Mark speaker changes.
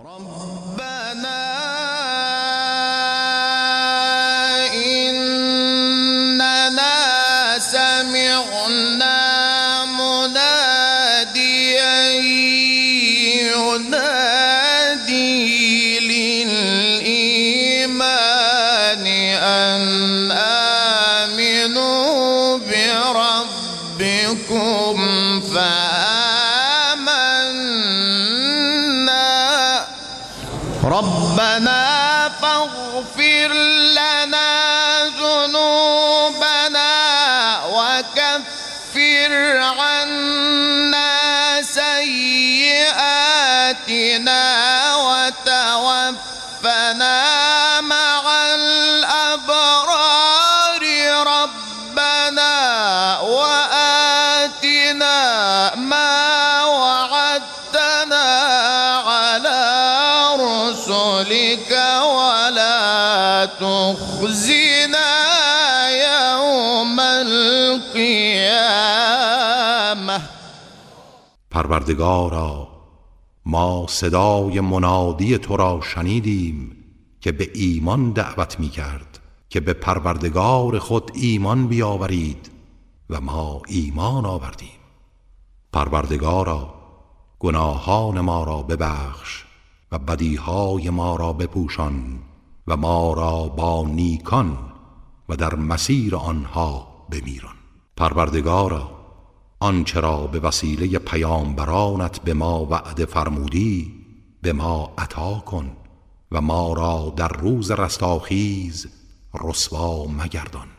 Speaker 1: ربنا إننا سمعنا مناديا ينادي للإيمان أن آمنوا بربكم فآمنوا ربنا فاغفر لنا ذنوبنا وكفر عنا سيئاتنا وتوفنا مع الأبرار ربنا وآتنا ما قولك ولا يوم القيامة
Speaker 2: پروردگارا ما صدای منادی تو را شنیدیم که به ایمان دعوت می کرد که به پروردگار خود ایمان بیاورید و ما ایمان آوردیم پروردگارا گناهان ما را ببخش و بدیهای ما را بپوشان و ما را با نیکان و در مسیر آنها بمیران پروردگارا آنچه را به وسیله پیامبرانت به ما وعده فرمودی به ما عطا کن و ما را در روز رستاخیز رسوا مگردان